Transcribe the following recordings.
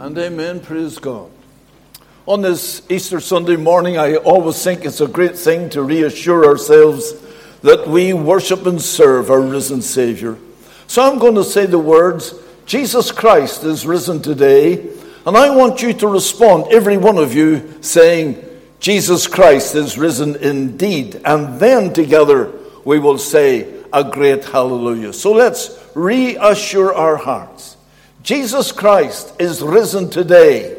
And amen. Praise God. On this Easter Sunday morning, I always think it's a great thing to reassure ourselves that we worship and serve our risen Savior. So I'm going to say the words Jesus Christ is risen today. And I want you to respond, every one of you, saying, Jesus Christ is risen indeed. And then together we will say a great hallelujah. So let's reassure our hearts. Jesus Christ is risen today.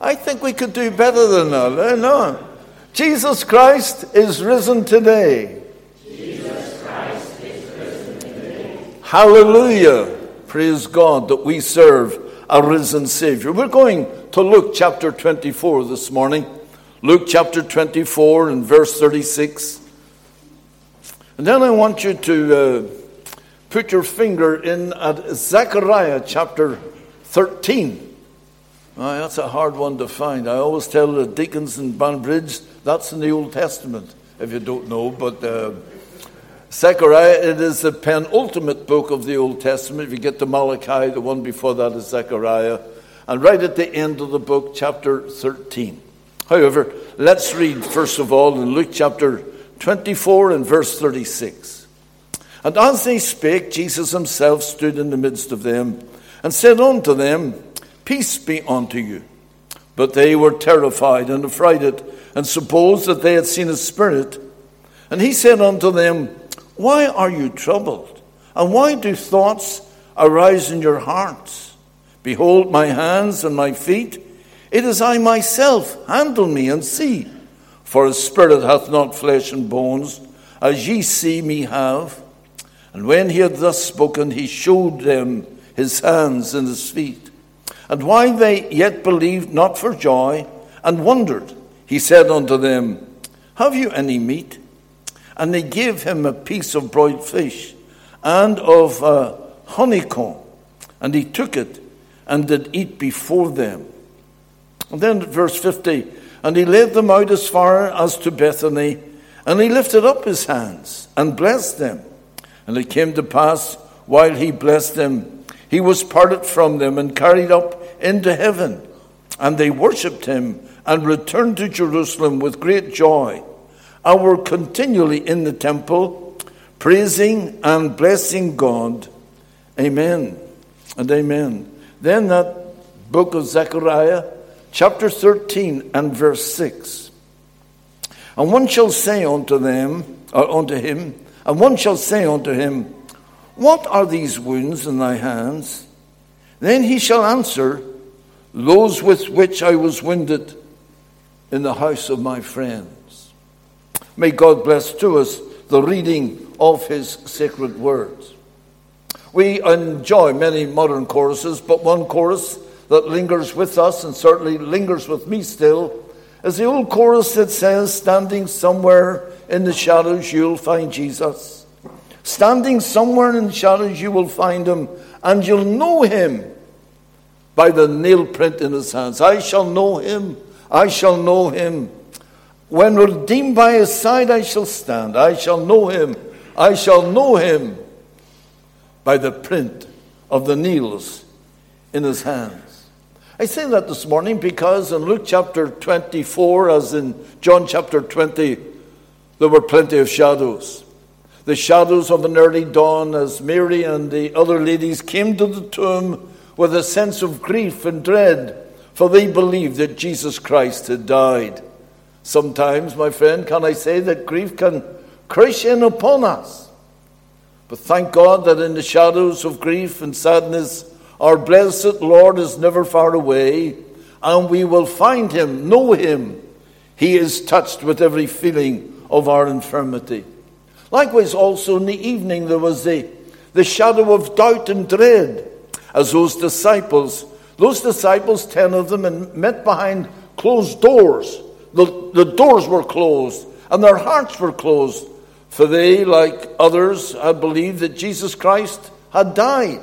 I think we could do better than that. No. Jesus Christ is risen today. Is risen today. Hallelujah. Praise God that we serve a risen Savior. We're going to Luke chapter 24 this morning. Luke chapter 24 and verse 36. And then I want you to. Uh, put your finger in at Zechariah chapter 13. Oh, that's a hard one to find. I always tell the deacons in Banbridge that's in the Old Testament, if you don't know. But uh, Zechariah, it is the penultimate book of the Old Testament. If you get to Malachi, the one before that is Zechariah. And right at the end of the book, chapter 13. However, let's read first of all in Luke chapter 24 and verse 36. And as they spake, Jesus himself stood in the midst of them and said unto them, Peace be unto you. But they were terrified and affrighted and supposed that they had seen a spirit. And he said unto them, Why are you troubled? And why do thoughts arise in your hearts? Behold my hands and my feet. It is I myself. Handle me and see. For a spirit hath not flesh and bones, as ye see me have. And when he had thus spoken, he showed them his hands and his feet. And while they yet believed not for joy and wondered, he said unto them, Have you any meat? And they gave him a piece of broiled fish and of uh, honeycomb. And he took it and did eat before them. And then verse 50 And he led them out as far as to Bethany, and he lifted up his hands and blessed them. And it came to pass, while he blessed them, he was parted from them and carried up into heaven. And they worshipped him and returned to Jerusalem with great joy, and were continually in the temple, praising and blessing God. Amen and amen. Then that book of Zechariah, chapter 13 and verse 6. And one shall say unto them, or unto him, and one shall say unto him, What are these wounds in thy hands? Then he shall answer, Those with which I was wounded in the house of my friends. May God bless to us the reading of his sacred words. We enjoy many modern choruses, but one chorus that lingers with us and certainly lingers with me still is the old chorus that says, Standing somewhere in the shadows, you'll find Jesus. Standing somewhere in the shadows, you will find him, and you'll know him by the nail print in his hands. I shall know him. I shall know him. When redeemed by his side, I shall stand. I shall know him. I shall know him by the print of the nails in his hands. I say that this morning because in Luke chapter 24, as in John chapter 20, there were plenty of shadows. The shadows of an early dawn as Mary and the other ladies came to the tomb with a sense of grief and dread, for they believed that Jesus Christ had died. Sometimes, my friend, can I say that grief can crush in upon us? But thank God that in the shadows of grief and sadness, our blessed Lord is never far away, and we will find him, know him. He is touched with every feeling of our infirmity. Likewise, also in the evening, there was the, the shadow of doubt and dread as those disciples, those disciples, ten of them, and met behind closed doors. The, the doors were closed and their hearts were closed, for they, like others, had believed that Jesus Christ had died.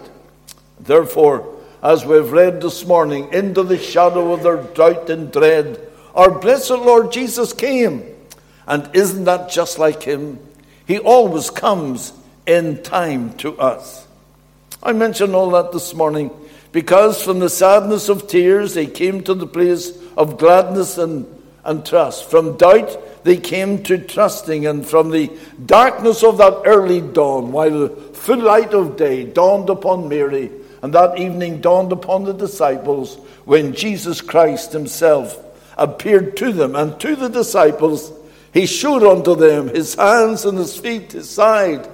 Therefore, as we've read this morning, into the shadow of their doubt and dread, our blessed Lord Jesus came and isn't that just like him? He always comes in time to us. I mention all that this morning because from the sadness of tears they came to the place of gladness and, and trust. From doubt they came to trusting, and from the darkness of that early dawn, while the full light of day dawned upon Mary, and that evening dawned upon the disciples, when Jesus Christ Himself appeared to them and to the disciples, He showed unto them His hands and His feet, His side,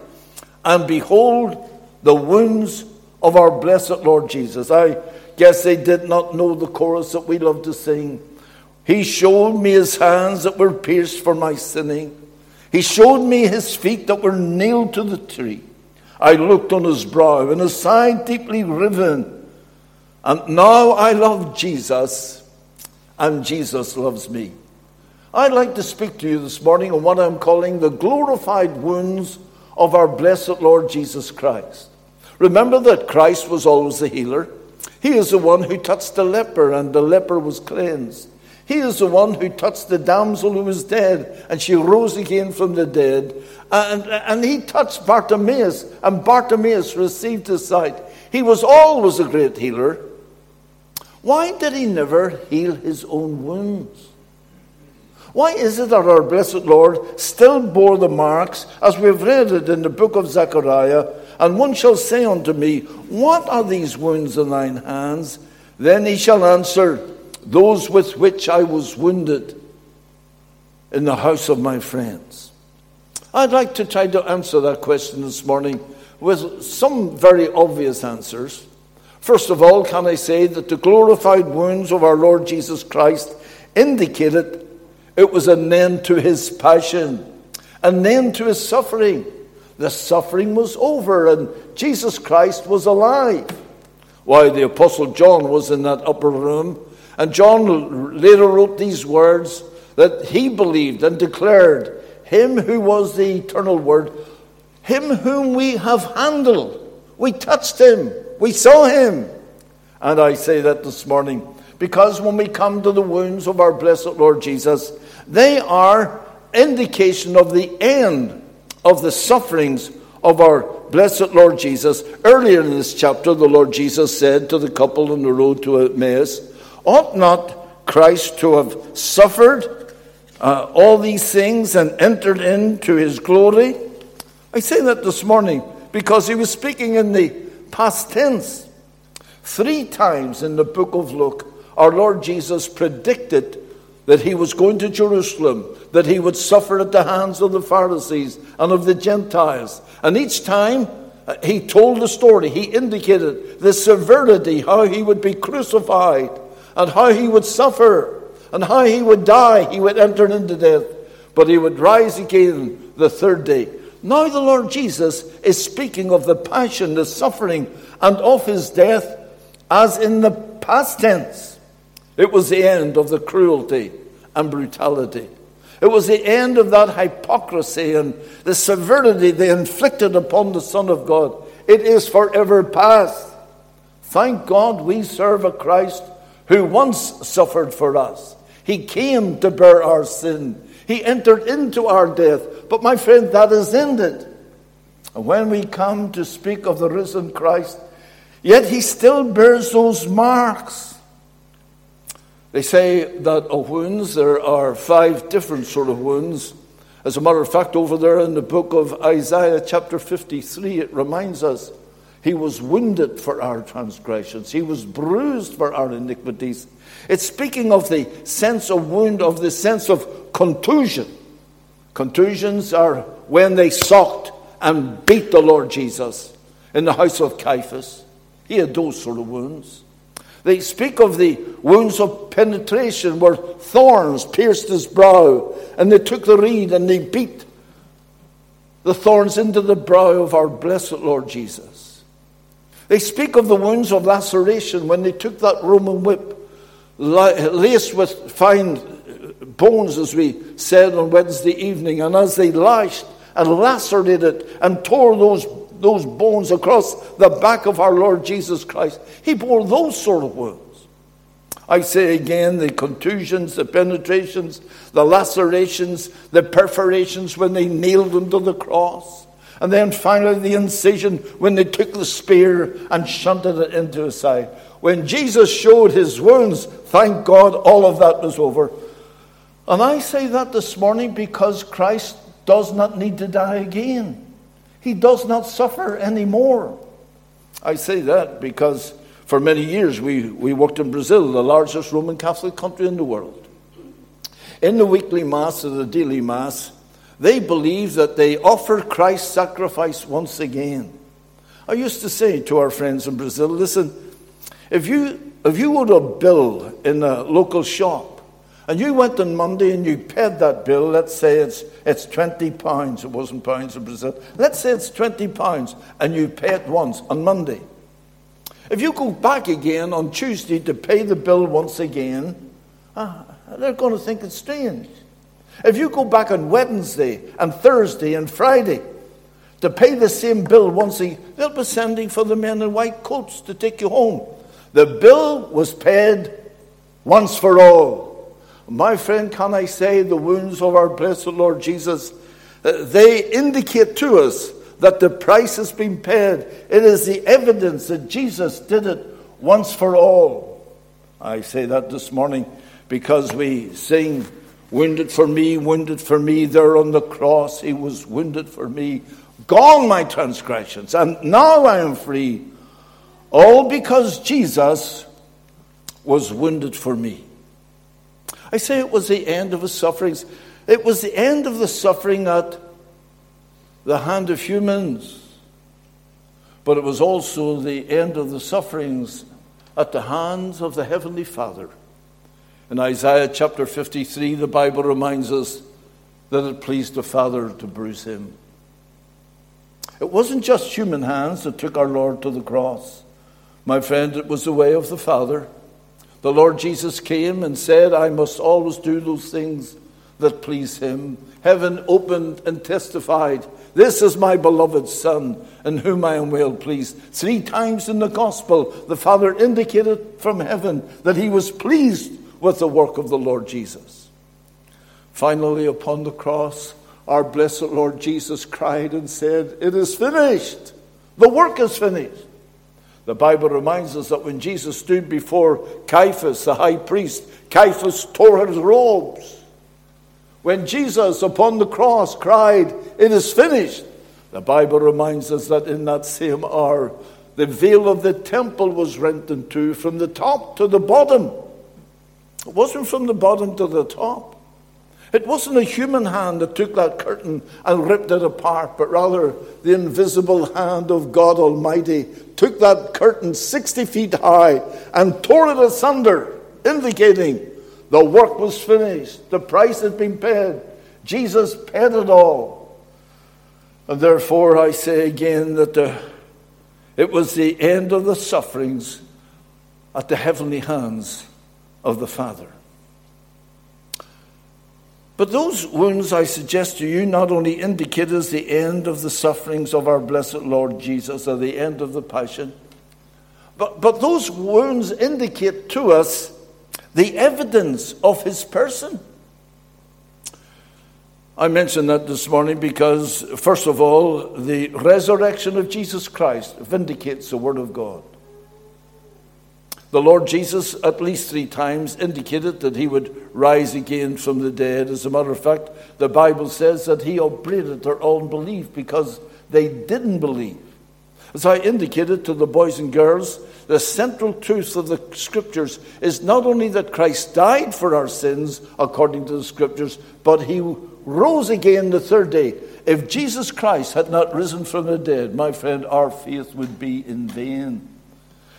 and behold, the wounds of our blessed Lord Jesus. I guess they did not know the chorus that we love to sing. He showed me his hands that were pierced for my sinning. He showed me his feet that were nailed to the tree. I looked on his brow and his side deeply riven. And now I love Jesus, and Jesus loves me. I'd like to speak to you this morning on what I'm calling the glorified wounds of our blessed Lord Jesus Christ. Remember that Christ was always the healer. He is the one who touched the leper, and the leper was cleansed. He is the one who touched the damsel who was dead, and she rose again from the dead. And, and he touched Bartimaeus, and Bartimaeus received his sight. He was always a great healer. Why did he never heal his own wounds? Why is it that our blessed Lord still bore the marks, as we've read it in the book of Zechariah, and one shall say unto me, What are these wounds in thine hands? Then he shall answer, Those with which I was wounded in the house of my friends. I'd like to try to answer that question this morning with some very obvious answers. First of all, can I say that the glorified wounds of our Lord Jesus Christ indicated it was an end to his passion, an end to his suffering. The suffering was over and Jesus Christ was alive. Why, the Apostle John was in that upper room, and John later wrote these words that he believed and declared Him who was the eternal Word, Him whom we have handled. We touched Him, we saw Him. And I say that this morning because when we come to the wounds of our blessed Lord Jesus, they are indication of the end of the sufferings of our blessed Lord Jesus. Earlier in this chapter, the Lord Jesus said to the couple on the road to Emmaus, Ought not Christ to have suffered uh, all these things and entered into his glory? I say that this morning because he was speaking in the past tense. Three times in the book of Luke, our Lord Jesus predicted that he was going to Jerusalem, that he would suffer at the hands of the Pharisees and of the Gentiles. And each time uh, he told the story, he indicated the severity, how he would be crucified, and how he would suffer, and how he would die. He would enter into death, but he would rise again the third day. Now the Lord Jesus is speaking of the passion, the suffering, and of his death as in the past tense. It was the end of the cruelty and brutality. It was the end of that hypocrisy and the severity they inflicted upon the Son of God. It is forever past. Thank God we serve a Christ who once suffered for us. He came to bear our sin. He entered into our death. But my friend, that is ended. And when we come to speak of the risen Christ, yet he still bears those marks. They say that of wounds, there are five different sort of wounds. As a matter of fact, over there in the book of Isaiah, chapter 53, it reminds us he was wounded for our transgressions, he was bruised for our iniquities. It's speaking of the sense of wound, of the sense of contusion. Contusions are when they socked and beat the Lord Jesus in the house of Caiaphas. He had those sort of wounds. They speak of the wounds of penetration where thorns pierced his brow, and they took the reed and they beat the thorns into the brow of our blessed Lord Jesus. They speak of the wounds of laceration when they took that Roman whip, laced with fine bones, as we said on Wednesday evening, and as they lashed and lacerated and tore those those bones across the back of our Lord Jesus Christ. He bore those sort of wounds. I say again the contusions, the penetrations, the lacerations, the perforations when they nailed him to the cross. And then finally, the incision when they took the spear and shunted it into his side. When Jesus showed his wounds, thank God, all of that was over. And I say that this morning because Christ does not need to die again. He does not suffer anymore. I say that because for many years we, we worked in Brazil, the largest Roman Catholic country in the world. In the weekly Mass or the daily Mass, they believe that they offer Christ's sacrifice once again. I used to say to our friends in Brazil, listen, if you, if you owed a bill in a local shop, and you went on Monday and you paid that bill, let's say it's, it's 20 pounds, it wasn't pounds in Brazil, let's say it's 20 pounds, and you pay it once on Monday. If you go back again on Tuesday to pay the bill once again, ah, they're going to think it's strange. If you go back on Wednesday and Thursday and Friday to pay the same bill once again, they'll be sending for the men in white coats to take you home. The bill was paid once for all. My friend, can I say the wounds of our blessed Lord Jesus, uh, they indicate to us that the price has been paid. It is the evidence that Jesus did it once for all. I say that this morning because we sing, Wounded for me, wounded for me, there on the cross, he was wounded for me. Gone my transgressions, and now I am free. All because Jesus was wounded for me. I say it was the end of his sufferings. It was the end of the suffering at the hand of humans, but it was also the end of the sufferings at the hands of the Heavenly Father. In Isaiah chapter 53, the Bible reminds us that it pleased the Father to bruise him. It wasn't just human hands that took our Lord to the cross. My friend, it was the way of the Father. The Lord Jesus came and said, I must always do those things that please him. Heaven opened and testified, This is my beloved Son, in whom I am well pleased. Three times in the Gospel, the Father indicated from heaven that he was pleased with the work of the Lord Jesus. Finally, upon the cross, our blessed Lord Jesus cried and said, It is finished. The work is finished. The Bible reminds us that when Jesus stood before Caiaphas, the high priest, Caiaphas tore his robes. When Jesus upon the cross cried, It is finished, the Bible reminds us that in that same hour, the veil of the temple was rent in two from the top to the bottom. It wasn't from the bottom to the top. It wasn't a human hand that took that curtain and ripped it apart, but rather the invisible hand of God Almighty took that curtain 60 feet high and tore it asunder, indicating the work was finished, the price had been paid. Jesus paid it all. And therefore, I say again that the, it was the end of the sufferings at the heavenly hands of the Father. But those wounds, I suggest to you, not only indicate as the end of the sufferings of our blessed Lord Jesus or the end of the passion, but, but those wounds indicate to us the evidence of his person. I mentioned that this morning because, first of all, the resurrection of Jesus Christ vindicates the Word of God. The Lord Jesus, at least three times, indicated that he would rise again from the dead. As a matter of fact, the Bible says that he upbraided their own belief because they didn't believe. As I indicated to the boys and girls, the central truth of the scriptures is not only that Christ died for our sins according to the scriptures, but he rose again the third day. If Jesus Christ had not risen from the dead, my friend, our faith would be in vain.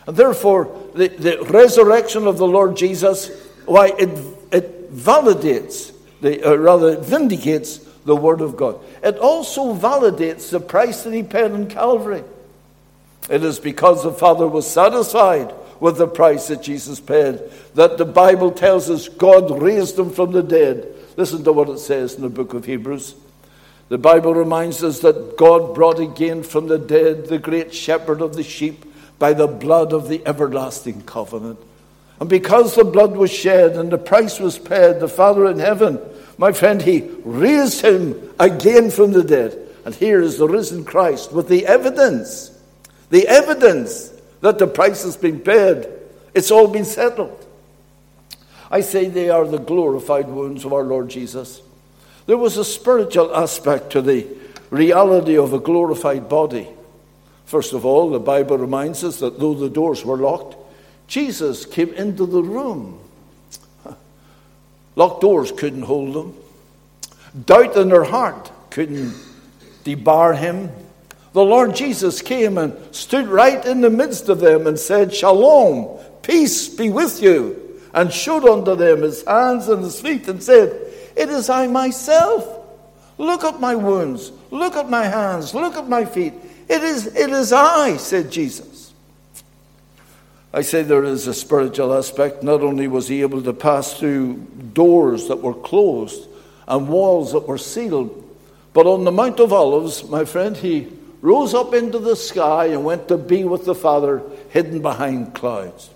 And therefore, the, the resurrection of the Lord Jesus, why it, it validates, the, uh, rather, it vindicates the Word of God. It also validates the price that He paid on Calvary. It is because the Father was satisfied with the price that Jesus paid that the Bible tells us God raised Him from the dead. Listen to what it says in the book of Hebrews. The Bible reminds us that God brought again from the dead the great shepherd of the sheep by the blood of the everlasting covenant. And because the blood was shed and the price was paid, the Father in heaven, my friend, He raised him again from the dead. And here is the risen Christ with the evidence, the evidence that the price has been paid. It's all been settled. I say they are the glorified wounds of our Lord Jesus. There was a spiritual aspect to the reality of a glorified body. First of all, the Bible reminds us that though the doors were locked, Jesus came into the room. Locked doors couldn't hold them. Doubt in their heart couldn't debar him. The Lord Jesus came and stood right in the midst of them and said, Shalom, peace be with you and showed unto them his hands and his feet, and said, It is I myself. Look at my wounds. Look at my hands. Look at my feet. It is, it is I, said Jesus. I say there is a spiritual aspect. Not only was he able to pass through doors that were closed and walls that were sealed, but on the Mount of Olives, my friend, he rose up into the sky and went to be with the Father hidden behind clouds.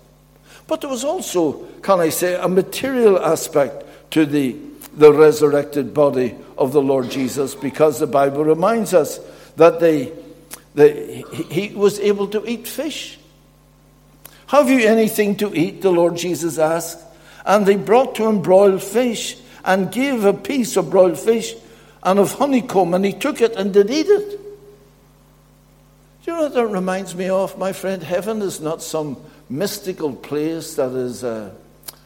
But there was also, can I say, a material aspect to the, the resurrected body of the Lord Jesus because the Bible reminds us that they, they, he was able to eat fish. Have you anything to eat? The Lord Jesus asked. And they brought to him broiled fish and gave a piece of broiled fish and of honeycomb, and he took it and did eat it. Do you know what that reminds me of, my friend? Heaven is not some mystical place that is uh,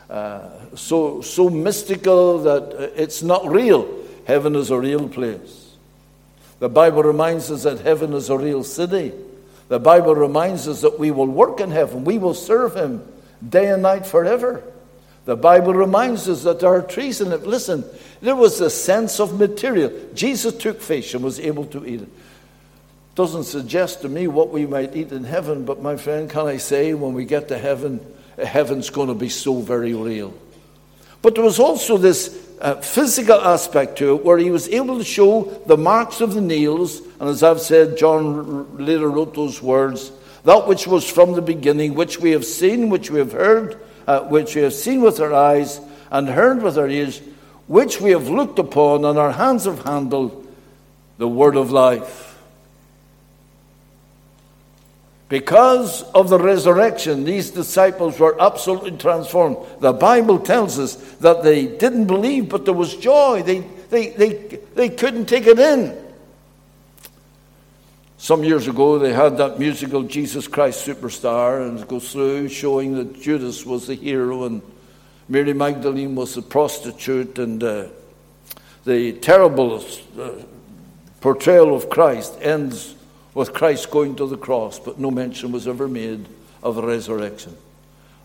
uh, so, so mystical that it's not real. Heaven is a real place. The Bible reminds us that heaven is a real city. The Bible reminds us that we will work in heaven, we will serve Him day and night forever. The Bible reminds us that there are trees in it. Listen, there was a sense of material. Jesus took fish and was able to eat it doesn't suggest to me what we might eat in heaven, but my friend, can I say, when we get to heaven, heaven's going to be so very real. But there was also this uh, physical aspect to it where he was able to show the marks of the nails, and as I've said, John later wrote those words that which was from the beginning, which we have seen, which we have heard, uh, which we have seen with our eyes and heard with our ears, which we have looked upon, and our hands have handled the word of life. Because of the resurrection, these disciples were absolutely transformed. The Bible tells us that they didn't believe, but there was joy. They, they, they, they couldn't take it in. Some years ago, they had that musical Jesus Christ Superstar, and goes through showing that Judas was the hero and Mary Magdalene was the prostitute, and uh, the terrible uh, portrayal of Christ ends with Christ going to the cross, but no mention was ever made of resurrection.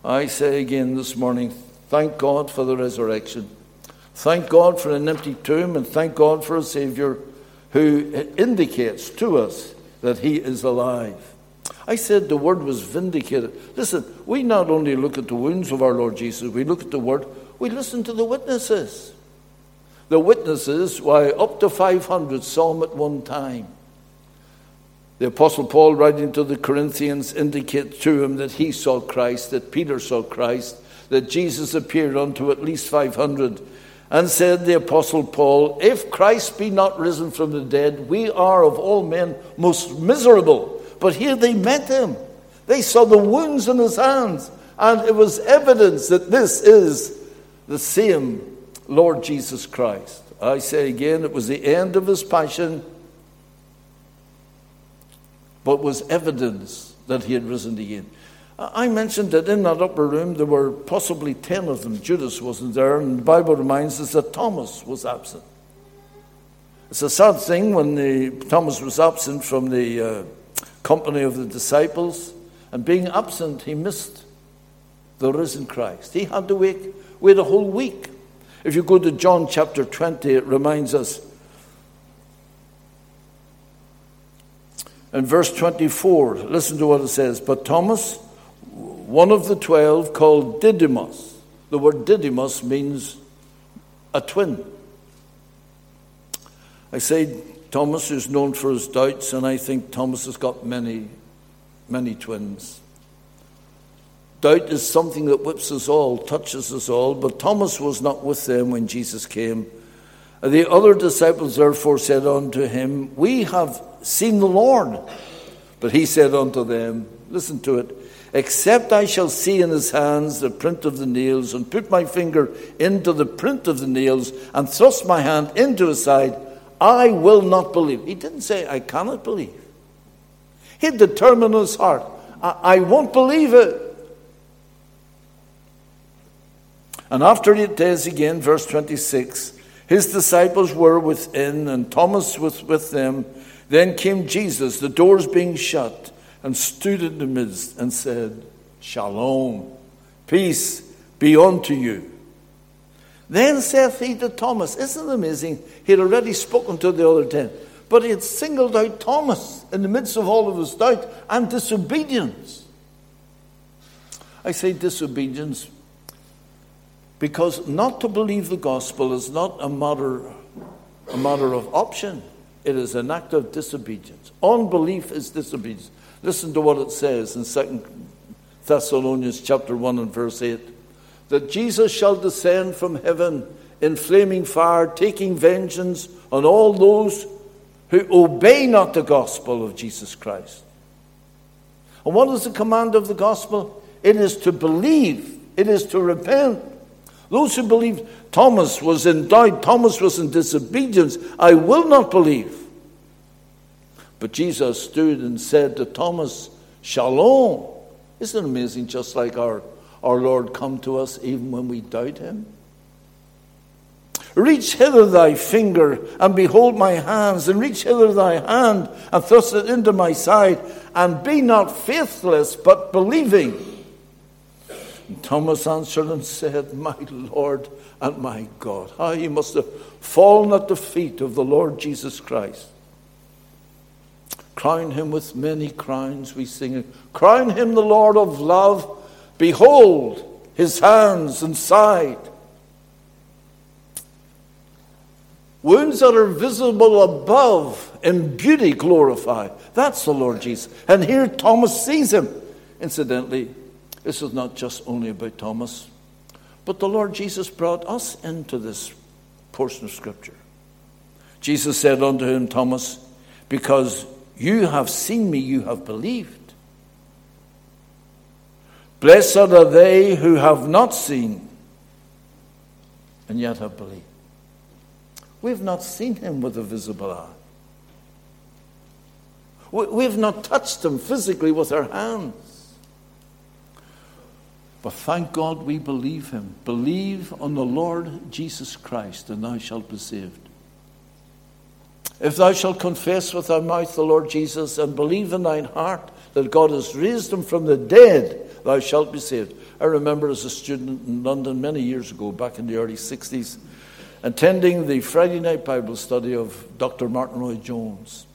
I say again this morning, thank God for the resurrection. Thank God for an empty tomb, and thank God for a Savior who indicates to us that He is alive. I said the word was vindicated. Listen, we not only look at the wounds of our Lord Jesus, we look at the word, we listen to the witnesses. The witnesses, why, up to 500 saw him at one time. The Apostle Paul, writing to the Corinthians, indicates to him that he saw Christ, that Peter saw Christ, that Jesus appeared unto at least 500. And said the Apostle Paul, If Christ be not risen from the dead, we are of all men most miserable. But here they met him. They saw the wounds in his hands, and it was evidence that this is the same Lord Jesus Christ. I say again, it was the end of his passion but was evidence that he had risen again. I mentioned that in that upper room there were possibly 10 of them. Judas wasn't there, and the Bible reminds us that Thomas was absent. It's a sad thing when the, Thomas was absent from the uh, company of the disciples, and being absent, he missed the risen Christ. He had to wait, wait a whole week. If you go to John chapter 20, it reminds us In verse 24, listen to what it says. But Thomas, one of the twelve, called Didymus, the word Didymus means a twin. I say Thomas is known for his doubts, and I think Thomas has got many, many twins. Doubt is something that whips us all, touches us all, but Thomas was not with them when Jesus came. The other disciples therefore said unto him, We have seen the Lord. But he said unto them, Listen to it, except I shall see in his hands the print of the nails, and put my finger into the print of the nails, and thrust my hand into his side, I will not believe. He didn't say, I cannot believe. He determined in his heart, I, I won't believe it. And after it says again, verse 26, his disciples were within, and Thomas was with them. Then came Jesus, the doors being shut, and stood in the midst and said, Shalom, peace be unto you. Then saith he to Thomas, Isn't it amazing? He had already spoken to the other ten, but he had singled out Thomas in the midst of all of his doubt and disobedience. I say disobedience because not to believe the gospel is not a matter, a matter of option, it is an act of disobedience. Unbelief is disobedience. Listen to what it says in 2 Thessalonians chapter 1 and verse 8 that Jesus shall descend from heaven in flaming fire, taking vengeance on all those who obey not the gospel of Jesus Christ. And what is the command of the gospel? It is to believe, it is to repent. Those who believed Thomas was in doubt, Thomas was in disobedience. I will not believe. But Jesus stood and said to Thomas, Shalom. Isn't it amazing? Just like our our Lord come to us even when we doubt him? Reach hither thy finger and behold my hands, and reach hither thy hand and thrust it into my side, and be not faithless but believing. And Thomas answered and said, My Lord and my God. How he must have fallen at the feet of the Lord Jesus Christ. Crown him with many crowns, we sing. Crown him the Lord of love Behold his hands and side. Wounds that are visible above in beauty glorify. That's the Lord Jesus. And here Thomas sees him. Incidentally, this is not just only about Thomas, but the Lord Jesus brought us into this portion of Scripture. Jesus said unto him, Thomas, because you have seen me, you have believed. Blessed are they who have not seen and yet have believed. We've not seen him with a visible eye. We've not touched him physically with our hands. But thank God we believe him. Believe on the Lord Jesus Christ, and thou shalt be saved. If thou shalt confess with thy mouth the Lord Jesus and believe in thine heart that God has raised him from the dead, thou shalt be saved. I remember as a student in London many years ago, back in the early 60s, attending the Friday night Bible study of Dr. Martyn Lloyd-Jones.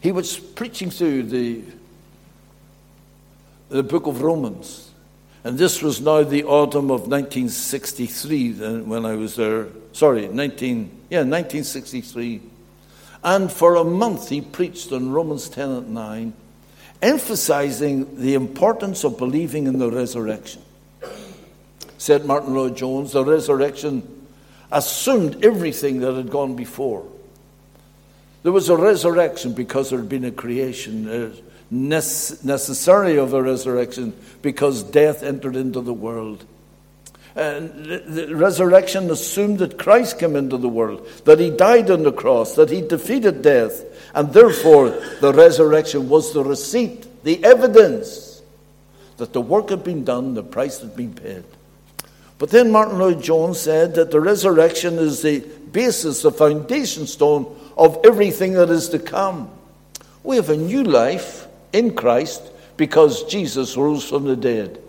He was preaching through the, the book of Romans. And this was now the autumn of 1963 uh, when I was there. Sorry, 19, yeah, 1963. And for a month he preached on Romans 10 and 9 emphasizing the importance of believing in the resurrection. Said Martyn Lloyd-Jones, the resurrection assumed everything that had gone before. There was a resurrection because there had been a creation, necessary of a resurrection because death entered into the world. And the resurrection assumed that Christ came into the world, that he died on the cross, that he defeated death, and therefore the resurrection was the receipt, the evidence that the work had been done, the price had been paid. But then Martyn Lloyd-Jones said that the resurrection is the basis, the foundation stone of everything that is to come. We have a new life in Christ because Jesus rose from the dead.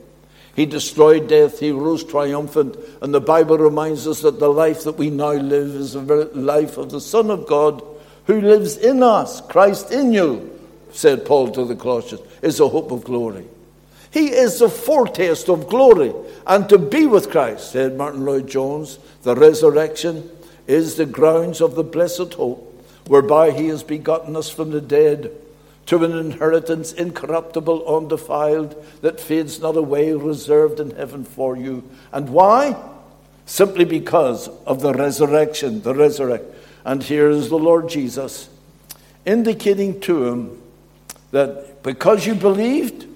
He destroyed death, he rose triumphant, and the Bible reminds us that the life that we now live is the life of the Son of God who lives in us. Christ in you, said Paul to the Colossians, is a hope of glory. He is the foretaste of glory. And to be with Christ, said Martyn Lloyd-Jones, the resurrection is the grounds of the blessed hope, whereby he has begotten us from the dead to an inheritance incorruptible, undefiled, that fades not away, reserved in heaven for you. And why? simply because of the resurrection, the resurrect. And here is the Lord Jesus indicating to him that because you believed,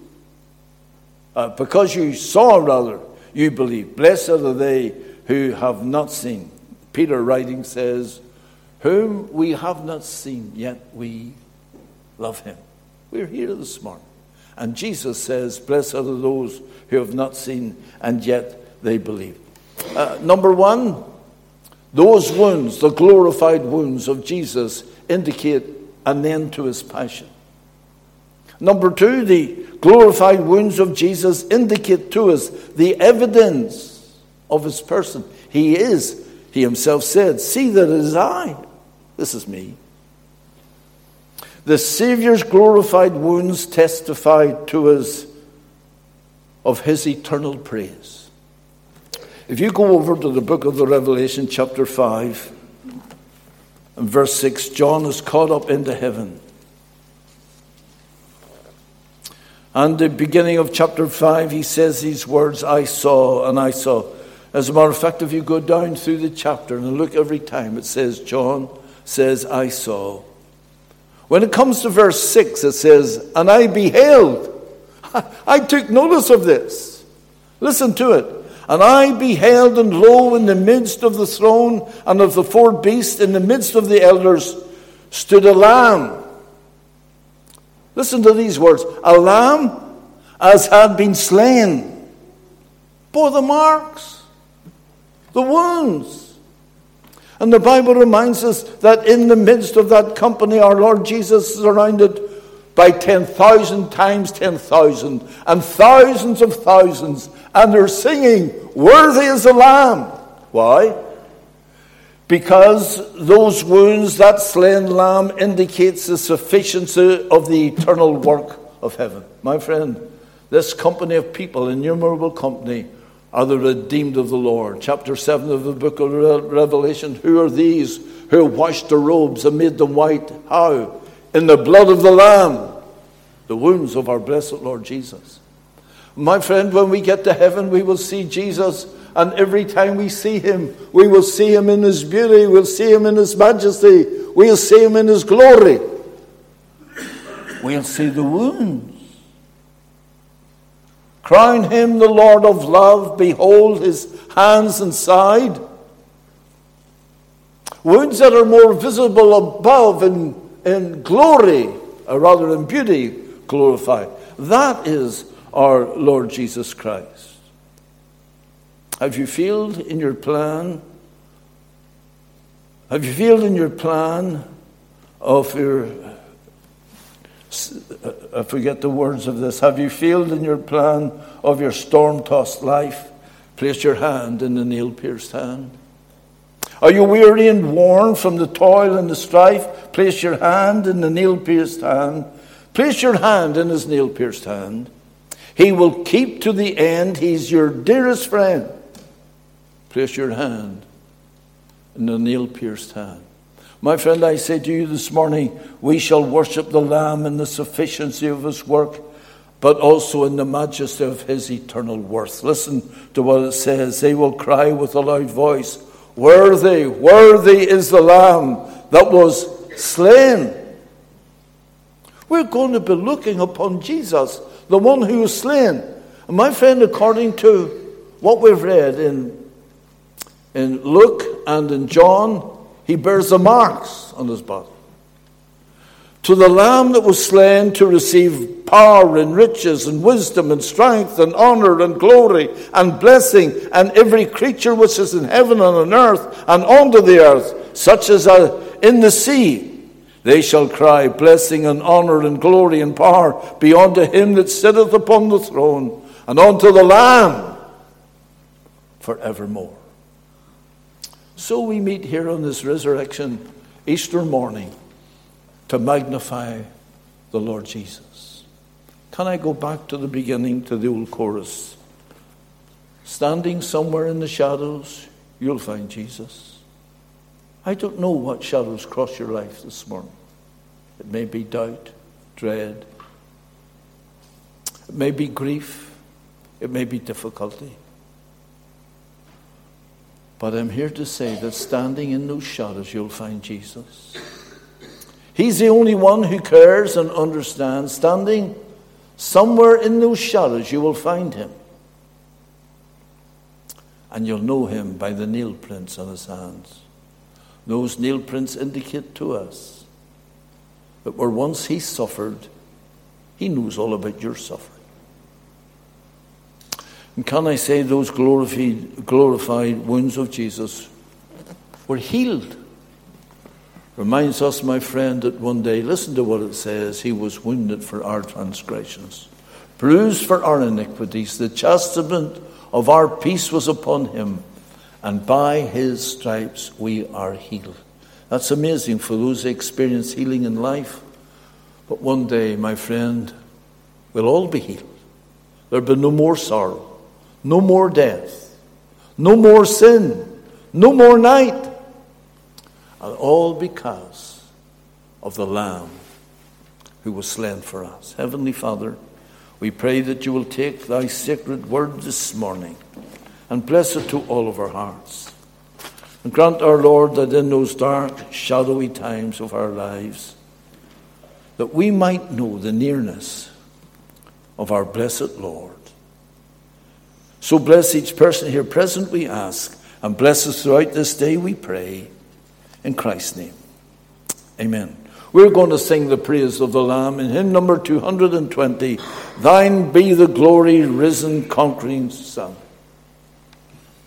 uh, because you saw, rather, you believe. Blessed are they who have not seen. Peter writing says, Whom we have not seen, yet we love him. We're here this morning. And Jesus says, Blessed are those who have not seen, and yet they believe. Uh, number one, those wounds, the glorified wounds of Jesus, indicate an end to his passion. Number two, the glorified wounds of Jesus indicate to us the evidence of his person. He is, he himself said, See that it is I. This is me. The Savior's glorified wounds testify to us of his eternal praise. If you go over to the book of the Revelation, chapter 5, and verse 6, John is caught up into heaven. And the beginning of chapter 5, he says these words I saw and I saw. As a matter of fact, if you go down through the chapter and look every time, it says, John says, I saw. When it comes to verse 6, it says, And I beheld. I took notice of this. Listen to it. And I beheld, and lo, in the midst of the throne and of the four beasts, in the midst of the elders, stood a lamb Listen to these words a lamb as had been slain bore the marks, the wounds. And the Bible reminds us that in the midst of that company, our Lord Jesus is surrounded by 10,000 times 10,000 and thousands of thousands, and they're singing, Worthy is the Lamb. Why? because those wounds, that slain lamb, indicates the sufficiency of the eternal work of heaven. My friend, this company of people, innumerable company, are the redeemed of the Lord. Chapter 7 of the book of Revelation Who are these who washed their robes and made them white? How? In the blood of the Lamb, the wounds of our blessed Lord Jesus. My friend, when we get to heaven, we will see Jesus and every time we see him, we will see him in his beauty, we'll see him in his majesty, we'll see him in his glory. We'll see the wounds. Crown him the Lord of love, behold his hands and side. Wounds that are more visible above in, in glory, or rather in beauty, glorified. That is our Lord Jesus Christ. Have you failed in your plan? Have you failed in your plan of your. Uh, I forget the words of this. Have you failed in your plan of your storm tossed life? Place your hand in the nail pierced hand. Are you weary and worn from the toil and the strife? Place your hand in the nail pierced hand. Place your hand in his nail pierced hand. He will keep to the end. He's your dearest friend. Place your hand in the nail pierced hand. My friend, I say to you this morning, we shall worship the Lamb in the sufficiency of his work, but also in the majesty of his eternal worth. Listen to what it says. They will cry with a loud voice, Worthy, worthy is the Lamb that was slain. We're going to be looking upon Jesus, the one who was slain. And my friend, according to what we've read in in Luke and in John, he bears the marks on his body. To the Lamb that was slain to receive power and riches and wisdom and strength and honor and glory and blessing and every creature which is in heaven and on earth and under the earth, such as are in the sea, they shall cry, Blessing and honor and glory and power be unto him that sitteth upon the throne and unto the Lamb forevermore. So we meet here on this resurrection Easter morning to magnify the Lord Jesus. Can I go back to the beginning to the old chorus? Standing somewhere in the shadows, you'll find Jesus. I don't know what shadows cross your life this morning. It may be doubt, dread, it may be grief, it may be difficulty. But I'm here to say that standing in those shadows, you'll find Jesus. He's the only one who cares and understands. Standing somewhere in those shadows, you will find him. And you'll know him by the nail prints on his hands. Those nail prints indicate to us that where once he suffered, he knows all about your suffering. And can I say those glorified, glorified wounds of Jesus were healed? Reminds us, my friend, that one day, listen to what it says, he was wounded for our transgressions, bruised for our iniquities. The chastisement of our peace was upon him, and by his stripes we are healed. That's amazing for those who experience healing in life. But one day, my friend, we'll all be healed. There'll be no more sorrow, no more death, no more sin, no more night. And all because of the Lamb who was slain for us. Heavenly Father, we pray that you will take thy sacred word this morning and bless it to all of our hearts. And grant our Lord that in those dark, shadowy times of our lives, that we might know the nearness of our blessed Lord. So bless each person here present, we ask, and bless us throughout this day, we pray. In Christ's name. Amen. We're going to sing the praise of the Lamb in hymn number 220 Thine be the glory, risen, conquering Son.